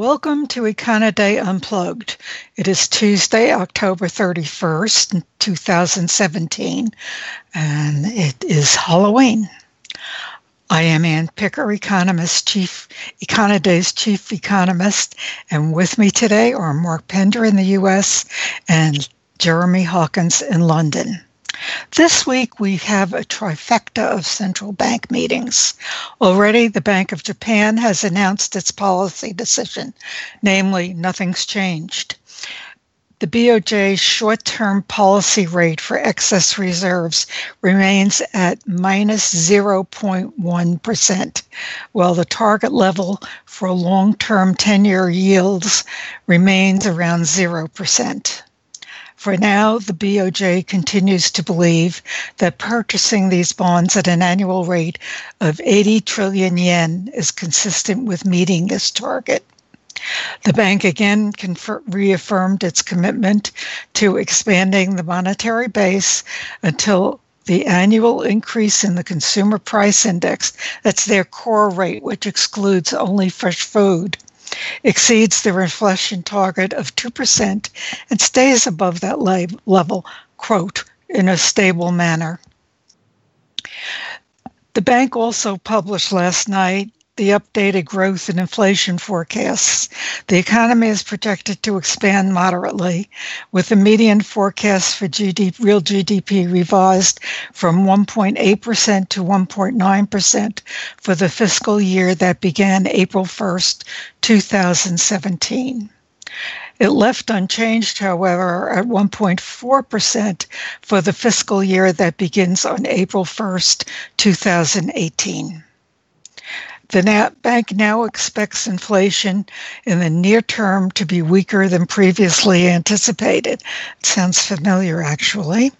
Welcome to Econoday Unplugged. It is Tuesday, October 31st, 2017, and it is Halloween. I am Anne Picker, economist, chief Econoday's chief economist, and with me today are Mark Pender in the U.S. and Jeremy Hawkins in London. This week we have a trifecta of central bank meetings. Already, the Bank of Japan has announced its policy decision, namely, nothing's changed. The BOJ's short term policy rate for excess reserves remains at minus 0.1, while the target level for long term 10 year yields remains around 0%. For now, the BOJ continues to believe that purchasing these bonds at an annual rate of 80 trillion yen is consistent with meeting this target. The bank again confer- reaffirmed its commitment to expanding the monetary base until the annual increase in the consumer price index, that's their core rate, which excludes only fresh food, exceeds the inflation target of 2% and stays above that level, quote, in a stable manner. The bank also published last night the updated growth and inflation forecasts. The economy is projected to expand moderately, with the median forecast for GDP, real GDP revised from 1.8% to 1.9% for the fiscal year that began April 1st, 2017. It left unchanged, however, at 1.4% for the fiscal year that begins on April 1st, 2018. The bank now expects inflation in the near term to be weaker than previously anticipated. Sounds familiar, actually.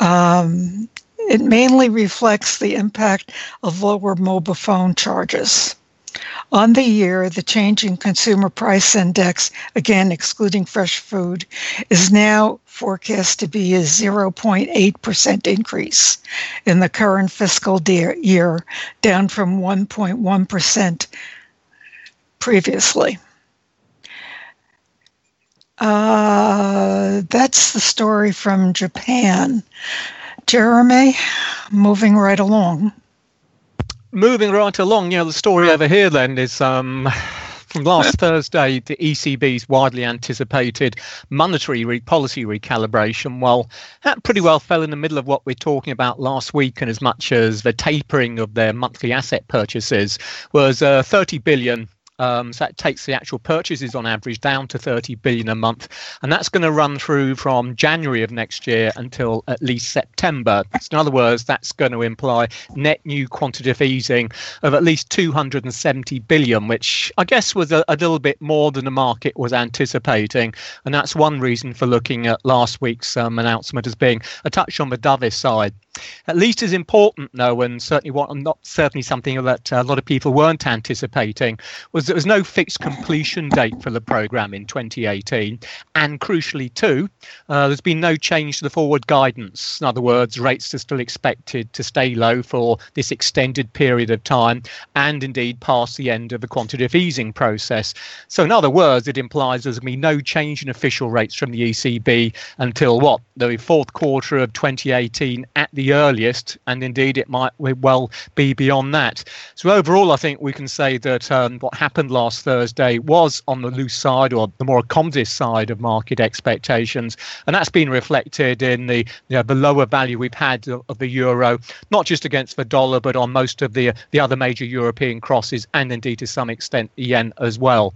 Um, it mainly reflects the impact of lower mobile phone charges. On the year, the change in consumer price index, again excluding fresh food, is now forecast to be a 0.8% increase in the current fiscal year, down from 1.1% previously. Uh, that's the story from Japan. Jeremy, moving right along moving right along, you know, the story over here then is um, from last Thursday, the ECB's widely anticipated monetary re- policy recalibration. Well, that pretty well fell in the middle of what we're talking about last week, and as much as the tapering of their monthly asset purchases was uh, 30 billion um, so that takes the actual purchases on average down to 30 billion a month, and that's going to run through from January of next year until at least September. So in other words, that's going to imply net new quantitative easing of at least 270 billion, which I guess was a, a little bit more than the market was anticipating, and that's one reason for looking at last week's um, announcement as being a touch on the dovish side. At least as important, though, and certainly what not certainly something that a lot of people weren't anticipating was there was no fixed completion date for the program in 2018, and crucially too, uh, there's been no change to the forward guidance. In other words, rates are still expected to stay low for this extended period of time, and indeed past the end of the quantitative easing process. So, in other words, it implies there's going to be no change in official rates from the ECB until what the fourth quarter of 2018 at the earliest, and indeed it might well be beyond that. So overall, I think we can say that um, what happened last Thursday was on the loose side or the more accommodative side of market expectations, and that's been reflected in the you know, the lower value we've had of, the euro, not just against the dollar, but on most of the the other major European crosses, and indeed to some extent the yen as well.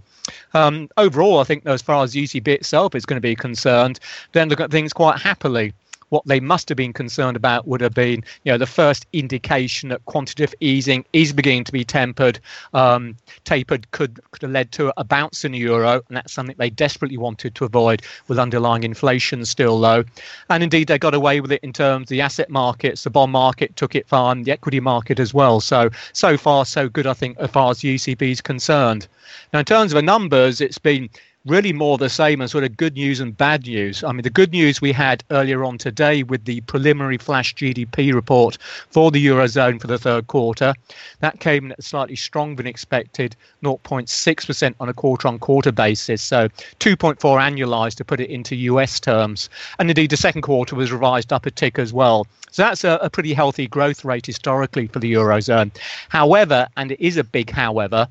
Um, overall, I think as far as ECB itself is going to be concerned, then look at things quite happily what they must have been concerned about would have been, you know, the first indication that quantitative easing is beginning to be tempered, um, tapered could, could have led to a bounce in the euro, and that's something they desperately wanted to avoid with underlying inflation still low. And indeed, they got away with it in terms of the asset markets, the bond market took it and the equity market as well. So, so far, so good, I think, as far as the ECB is concerned. Now, in terms of the numbers, it's been really more the same as sort of good news and bad news. I mean, the good news we had earlier on today with the preliminary flash GDP report for the Eurozone for the third quarter, that came in slightly stronger than expected, 0.6% on a quarter on quarter basis. So 2.4 annualized to put it into US terms. And indeed, the second quarter was revised up a tick as well. So that's a, a pretty healthy growth rate historically for the Eurozone. However, and it is a big however,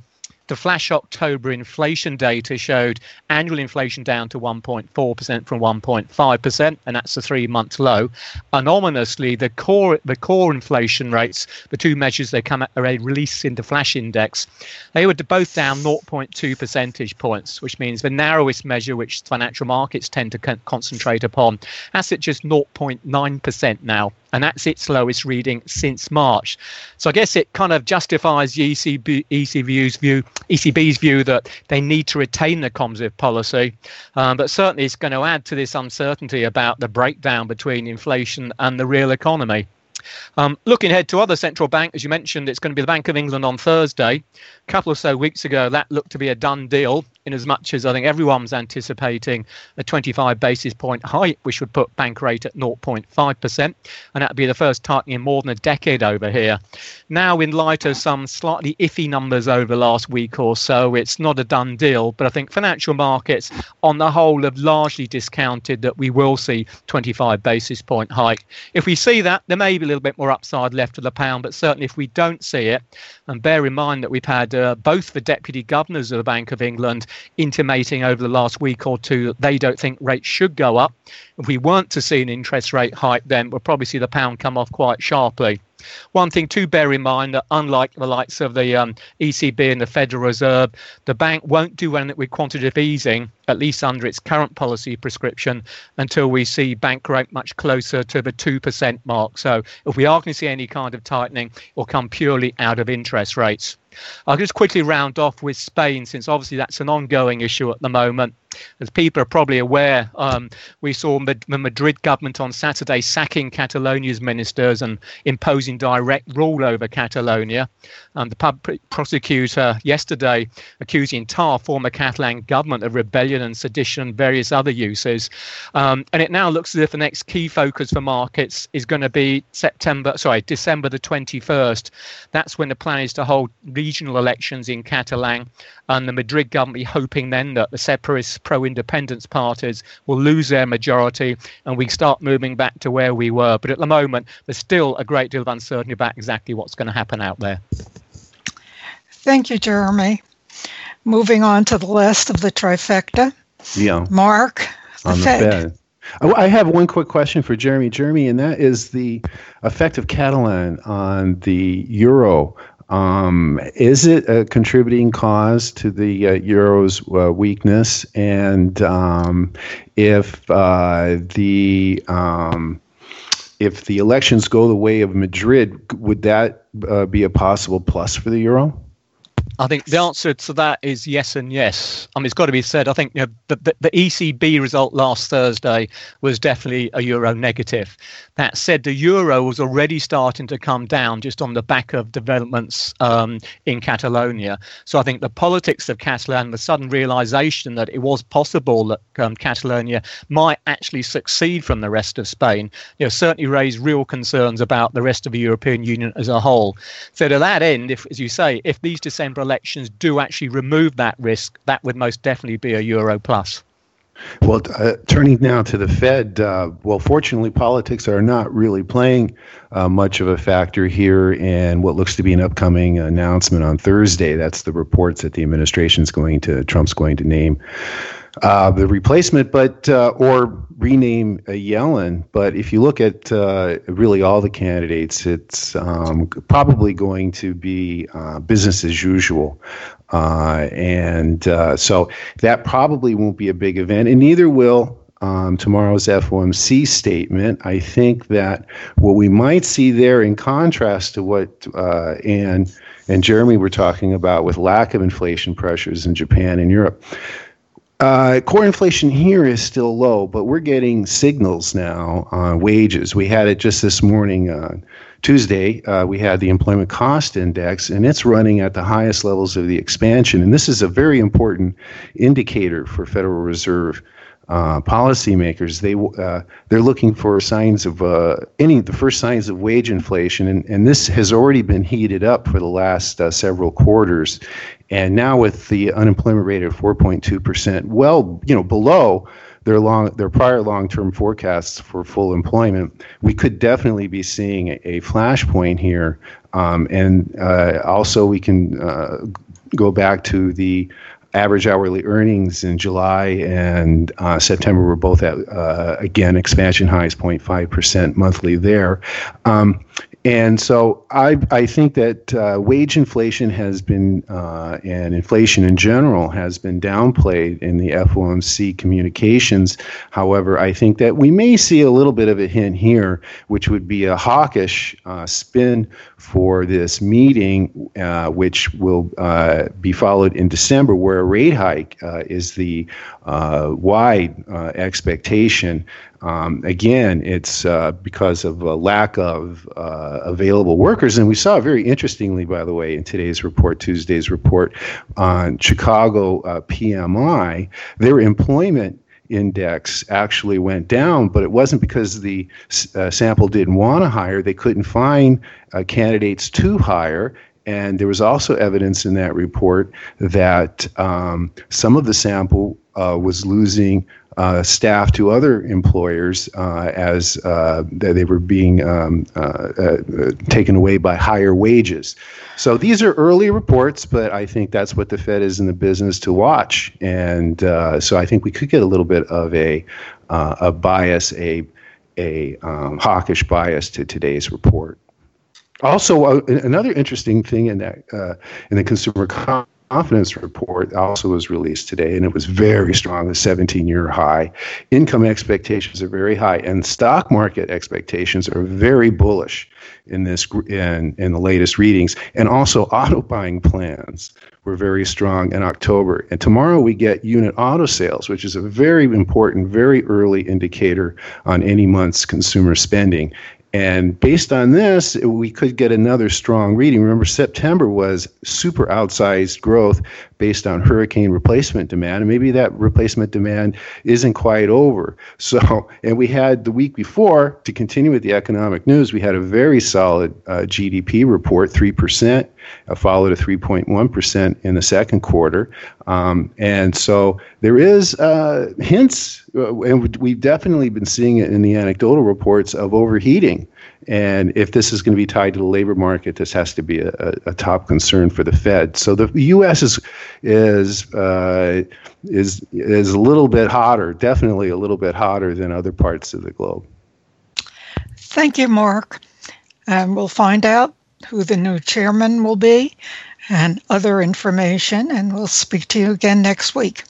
the flash October inflation data showed annual inflation down to 1.4% from 1.5%, and that's a three-month low. Anonymously, the core the core inflation rates, the two measures they come at are released in the flash index, they were both down 0.2 percentage points, which means the narrowest measure, which financial markets tend to con- concentrate upon, that's at just 0.9% now and that's its lowest reading since March. So I guess it kind of justifies ECB, ECB's view, ECB's view that they need to retain the composite policy, um, but certainly it's going to add to this uncertainty about the breakdown between inflation and the real economy. Um, looking ahead to other central bank, as you mentioned, it's going to be the Bank of England on Thursday. A couple or so weeks ago, that looked to be a done deal, in as much as I think everyone's anticipating a 25 basis point hike, which would put bank rate at 0.5%, and that would be the first tightening in more than a decade over here. Now, in light of some slightly iffy numbers over the last week or so, it's not a done deal, but I think financial markets on the whole have largely discounted that we will see 25 basis point hike. If we see that, there may be a little bit more upside left to the pound, but certainly if we don't see it, and bear in mind that we've had uh, both the deputy governors of the Bank of England intimating over the last week or two that they don't think rates should go up. If we weren't to see an interest rate hike, then we'll probably see the pound come off quite sharply. One thing to bear in mind that unlike the likes of the um, ECB and the Federal Reserve, the bank won't do anything with quantitative easing, at least under its current policy prescription, until we see bank rate much closer to the 2% mark. So if we are going to see any kind of tightening, it will come purely out of interest rates. I'll just quickly round off with Spain, since obviously that's an ongoing issue at the moment. As people are probably aware, um, we saw the Madrid government on Saturday sacking Catalonia's ministers and imposing direct rule over Catalonia. Um, the public prosecutor yesterday accused the entire former Catalan government of rebellion and sedition and various other uses. Um, and it now looks as if the next key focus for markets is going to be September, sorry, December the 21st. That's when the plan is to hold regional elections in Catalan. And the Madrid government be hoping then that the separatist pro independence parties will lose their majority and we start moving back to where we were. But at the moment, there's still a great deal of uncertainty about exactly what's going to happen out there. Thank you, Jeremy. Moving on to the last of the trifecta. Yeah. Mark, the on the Fed. Fed. I have one quick question for Jeremy. Jeremy, and that is the effect of Catalan on the euro. Um, is it a contributing cause to the uh, euro's uh, weakness? And um, if uh, the um, if the elections go the way of Madrid, would that uh, be a possible plus for the euro? I think the answer to that is yes and yes. I mean, it's got to be said. I think you know, the, the, the ECB result last Thursday was definitely a euro negative. That said, the euro was already starting to come down just on the back of developments um, in Catalonia. So I think the politics of Catalan, the sudden realization that it was possible that um, Catalonia might actually succeed from the rest of Spain, you know, certainly raised real concerns about the rest of the European Union as a whole. So to that end, if, as you say, if these December elections do actually remove that risk, that would most definitely be a euro plus. Well, uh, turning now to the Fed, uh, well, fortunately, politics are not really playing uh, much of a factor here in what looks to be an upcoming announcement on Thursday. That's the reports that the administration's going to, Trump's going to name uh, the replacement, but uh, or rename Yellen. But if you look at uh, really all the candidates, it's um, probably going to be uh, business as usual. Uh, and uh, so that probably won't be a big event, and neither will um, tomorrow's FOMC statement. I think that what we might see there, in contrast to what uh, Anne and Jeremy were talking about with lack of inflation pressures in Japan and Europe, uh, core inflation here is still low, but we're getting signals now on wages. We had it just this morning. on Tuesday, uh, we had the employment cost index, and it's running at the highest levels of the expansion. And this is a very important indicator for Federal Reserve uh, policymakers. They uh, they're looking for signs of uh, any the first signs of wage inflation, and, and this has already been heated up for the last uh, several quarters, and now with the unemployment rate at 4.2 percent, well, you know, below their long their prior long-term forecasts for full employment, we could definitely be seeing a, a flashpoint here. Um, and uh, also, we can uh, go back to the average hourly earnings in July and uh, September were both at, uh, again, expansion highs, 0.5% monthly there. Um, and so I, I think that uh, wage inflation has been, uh, and inflation in general has been downplayed in the FOMC communications. However, I think that we may see a little bit of a hint here, which would be a hawkish uh, spin for this meeting, uh, which will uh, be followed in December, where a rate hike uh, is the wide expectation. Um, again, it's uh, because of a lack of uh, available workers. And we saw very interestingly, by the way, in today's report, Tuesday's report on Chicago uh, PMI, their employment index actually went down, but it wasn't because the uh, sample didn't want to hire. They couldn't find uh, candidates to hire. And there was also evidence in that report that um, some of the sample uh, was losing uh, staff to other employers uh, as uh, they were being um, uh, uh, taken away by higher wages. So these are early reports, but I think that's what the Fed is in the business to watch. And uh, so I think we could get a little bit of a, a bias, a, a um, hawkish bias to today's report. Also, another interesting thing in that in the consumer confidence report also was released today, and it was very strong, a 17 year high. Income expectations are very high, and stock market expectations are very bullish in this in, in the latest readings. And also, auto buying plans were very strong in October. And tomorrow we get unit auto sales, which is a very important, very early indicator on any month's consumer spending. And based on this, we could get another strong reading. Remember, September was super outsized growth based on hurricane replacement demand, and maybe that replacement demand isn't quite over. So, and we had the week before, to continue with the economic news, we had a very solid uh, GDP report, 3%, uh, followed a 3.1% in the second quarter. Um, and so there is uh, hints, uh, and we've definitely been seeing it in the anecdotal reports of overheating. And if this is going to be tied to the labor market, this has to be a, a, a top concern for the Fed. So the U.S. is is uh, is is a little bit hotter, definitely a little bit hotter than other parts of the globe. Thank you, Mark. And we'll find out who the new chairman will be and other information, and we'll speak to you again next week.